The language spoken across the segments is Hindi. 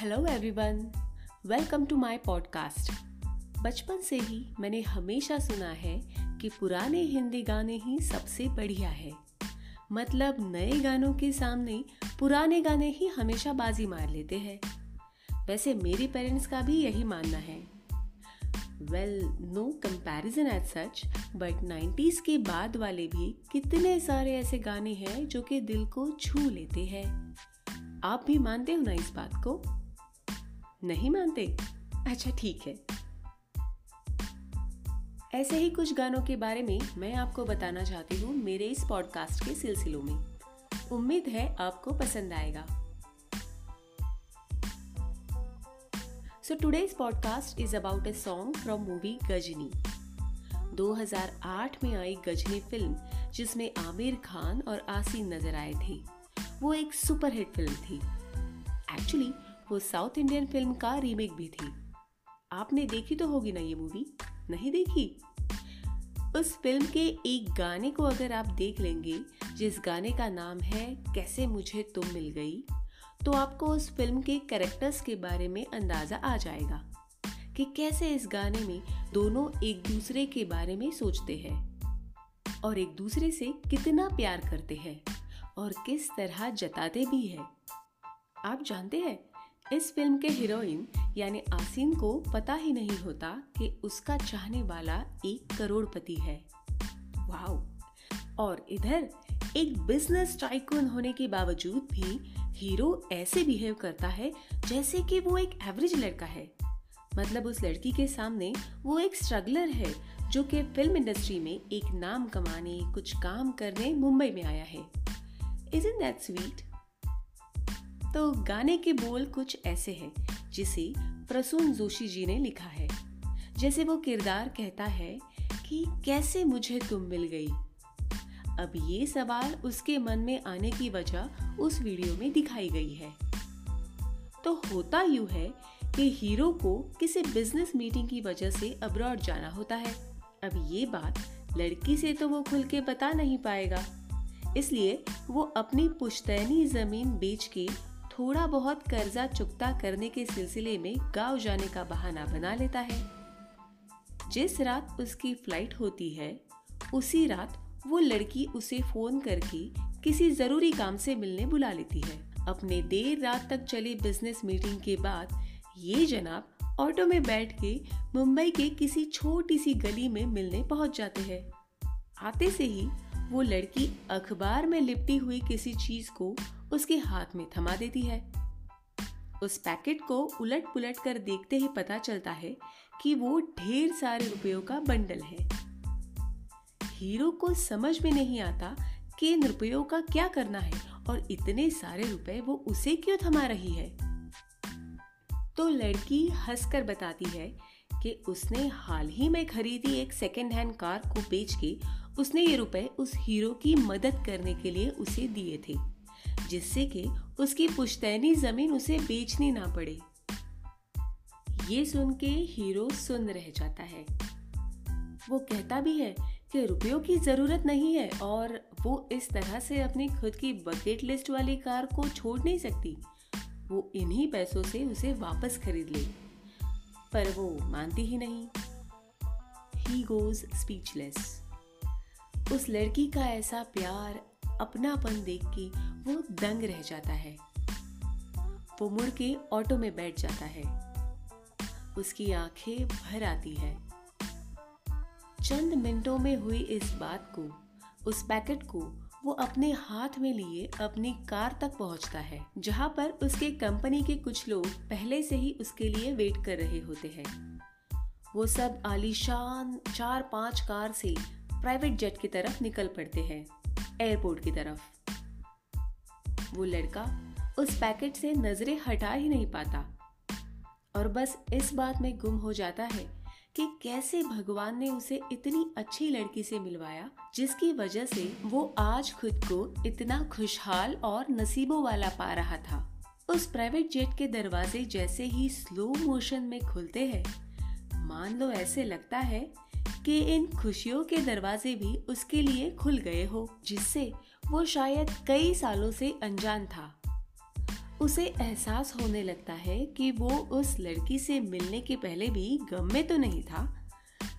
Hello everyone welcome to my podcast बचपन से ही मैंने हमेशा सुना है कि पुराने हिंदी गाने ही सबसे बढ़िया है। मतलब नए गानों के सामने पुराने गाने ही हमेशा बाजी मार लेते हैं। वैसे मेरे पेरेंट्स का भी यही मानना है। Well no comparison as such but 90s के बाद वाले भी कितने सारे ऐसे गाने हैं जो कि दिल को छू लेते हैं। आप भी मानते हो ना इस बात को? नहीं मानते? अच्छा ठीक है। ऐसे ही कुछ गानों के बारे में मैं आपको बताना चाहती हूँ मेरे इस पॉडकास्ट के सिलसिलों में। उम्मीद है आपको पसंद आएगा। So today's podcast is about a song from movie Ghajini 2008 में आई गजनी फ़िल्म, जिसमें आमिर खान और आसीन नज़र आए थे। वो एक सुपरहिट फ़िल्म थी। एक्चुअली वो साउथ इंडियन फ़िल्म का रीमेक भी थी। आपने देखी तो होगी ना ये मूवी नहीं देखी? उस फ़िल्म के एक गाने को अगर आप देख लेंगे, जिस गाने का नाम है कैसे मुझे तुम मिल गई तो आपको उस फ़िल्म के कैरेक्टर्स के बारे में अंदाज़ा आ जाएगा कि कैसे इस गाने में दोनों एक दूसरे के बारे में सोचते हैं और एक दूसरे से कितना प्यार करते हैं और किस तरह जताते भी है। आप जानते हैं? इस फ़िल्म के हीरोइन, यानी आसीन को पता ही नहीं होता कि उसका चाहने वाला एक करोड़पति है। वाओ! और इधर, एक बिज़नेस टाइकून होने के बावजूद भी हीरो ऐसे बिहेव करता है जैसे कि वो एक एवरेज लड़का है। मतलब उस लड़की के सामने वो एक स्ट्रगलर है, जो कि फ़िल्म इंडस्ट्री में एक नाम कमाने, कुछ काम करने मुंबई में आया है। इज़ इन दैट स्वीट तो गाने के बोल कुछ ऐसे हैं, जिसे प्रसून जोशी जी ने लिखा है। जैसे वो किरदार कहता है कि कैसे मुझे तुम मिल गई? अब ये सवाल उसके मन में आने की वजह उस वीडियो में दिखाई गई है। तो होता यू है कि हीरो को किसी बिज़नेस मीटिंग की वजह से अब्रॉड जाना होता है। अब ये बात लड़की से तो वो खुल के बता नहीं पाएगा। इसलिए वो अपनी पुश्तैनी ज़मीन बेच के थोड़ा बहुत कर्जा चुकता करने के सिलसिले में गाँव जाने का बहाना बना लेता है। जिस रात उसकी फ़्लाइट होती है, उसी रात वो लड़की उसे फ़ोन करके किसी ज़रूरी काम से मिलने बुला लेती है। अपने देर रात तक चली बिज़नेस मीटिंग के बाद ये जनाब ऑटो में बैठ के मुंबई के किसी छोटी सी गली में मिलने पहुँच जाते हैं। आते से ही वो लड़की अखबार में लिपटी हुई किसी चीज़ को उसके हाथ में थमा देती है। उस पैकेट को उलट पुलट कर देखते ही पता चलता है कि वो ढेर सारे रुपयों का बंडल है। हीरो को समझ में नहीं आता कि इन रुपयों का क्या करना है और इतने सारे रुपए वो उसे क्यों थमा रही है। तो लड़की हंसकर बताती है कि उसने हाल ही में खरीदी एक सेकेंड हैंड कार को बेच के उसने ये रुपए उस हीरो की मदद करने के लिए उसे दिए थे। जिससे कि उसकी पुश्तैनी ज़मीन उसे बेचनी ना पड़े। ये सुन के हीरो सुन रह जाता है। वो कहता भी है कि रुपयों की ज़रूरत नहीं है और वो इस तरह से अपनी खुद की बकेट लिस्ट वाली कार को छोड़ नहीं सकती। वो इन्हीं पैसों से उसे वापस खरीद ले। पर वो मानती ही नहीं। ही गोज स्पीचलेस उस लड़की का ऐसा प्यार अपनापन देख के वो दंग रह जाता है। वो मुड़ के ऑटो में बैठ जाता है। उसकी आँखें भर आती है। चंद मिनटों में हुई इस बात को, उस पैकेट को वो अपने हाथ में लिए अपनी कार तक पहुँचता है, जहाँ पर उसके कंपनी के कुछ लोग पहले से ही उसके लिए वेट कर रहे होते हैं। वो सब आलीशान चार पाँच कार से प्राइवेट जेट की तरफ़ निकल पड़ते हैं। एयरपोर्ट की तरफ़। वो लड़का उस पैकेट से नज़रें हटा ही नहीं पाता। और बस इस बात में गुम हो जाता है कि कैसे भगवान ने उसे इतनी अच्छी लड़की से मिलवाया, जिसकी वजह से वो आज खुद को इतना खुशहाल और नसीबों वाला पा रहा था। उस प्राइवेट जेट के दरवाजे जैसे ही स्लो मोशन में खुलते हैं, मान लो ऐसे लगता है कि इन खुशियों के दरवाजे भी उसके लिए खुल गए हो, जिससे वो शायद कई सालों से अनजान था। उसे एहसास होने लगता है कि वो उस लड़की से मिलने के पहले भी गम में तो नहीं था,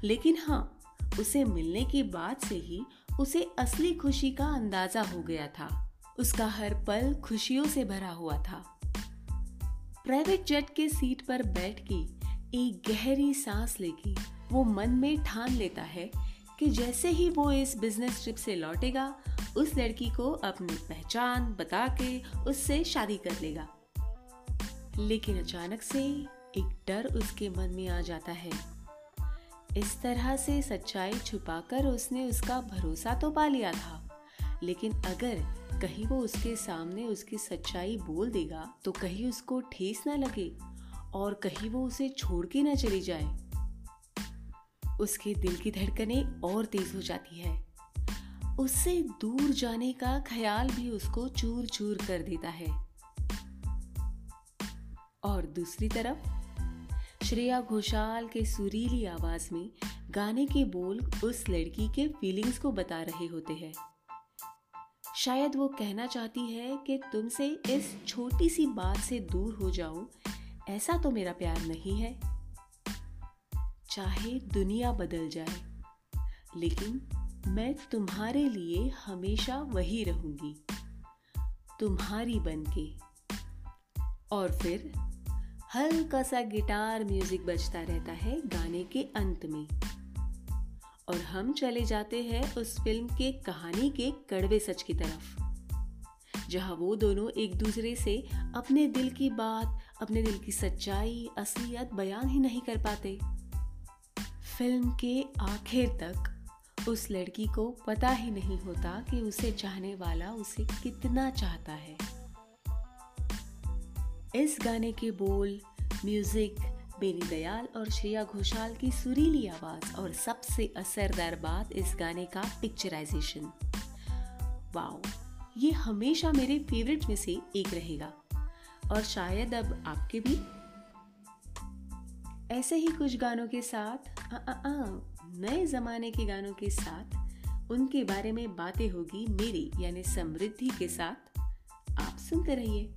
लेकिन हाँ उसे मिलने के बाद से ही उसे असली खुशी का अंदाज़ा हो गया था। उसका हर पल खुशियों से भरा हुआ था। प्राइवेट जेट के सीट पर बैठ के एक गहरी सांस लेके वो मन में ठान लेता है कि जैसे ही वो इस बिज़नेस ट्रिप से लौटेगा, उस लड़की को अपनी पहचान बता के उससे शादी कर लेगा। लेकिन अचानक से एक डर उसके मन में आ जाता है। इस तरह से सच्चाई छुपाकर उसने उसका भरोसा तो पा लिया था, लेकिन अगर कहीं वो उसके सामने उसकी सच्चाई बोल देगा तो कहीं उसको ठेस ना लगे और कहीं वो उसे छोड़ के ना चली जाए। उसके दिल की धड़कनें और तेज हो जाती है। उससे दूर जाने का ख्याल भी उसको चूर चूर कर देता है। और दूसरी तरफ़, श्रेया घोषाल के सुरीली आवाज़ में गाने के बोल उस लड़की के फीलिंग्स को बता रहे होते हैं। शायद वो कहना चाहती है कि तुमसे इस छोटी सी बात से दूर हो जाऊँ, ऐसा तो मेरा प्यार नहीं है। चाहे दुनिया बदल जाए। लेकिन मैं तुम्हारे लिए हमेशा वही रहूँगी। तुम्हारी बनके। और फिर हल्का सा गिटार म्यूज़िक बजता रहता है गाने के अंत में। और हम चले जाते हैं उस फ़िल्म के कहानी के कड़वे सच की तरफ़, जहाँ वो दोनों एक दूसरे से अपने दिल की बात, अपने दिल की सच्चाई, असलियत बयान ही नहीं कर पाते। फ़िल्म के आखिर तक उस लड़की को पता ही नहीं होता कि उसे चाहने वाला उसे कितना चाहता है। इस गाने के बोल, म्यूज़िक, बेनी दयाल और श्रेया घोषाल की सुरीली आवाज़ और सबसे असरदार बात इस गाने का पिक्चराइजेशन। वाओ, ये हमेशा मेरे फेवरेट में से एक रहेगा। और शायद अब आपके भी ऐसे ही कुछ गानों के साथ आ, आ, आ, नए ज़माने के गानों के साथ उनके बारे में बातें होगी मेरी यानी समृद्धि के साथ। आप सुनते रहिए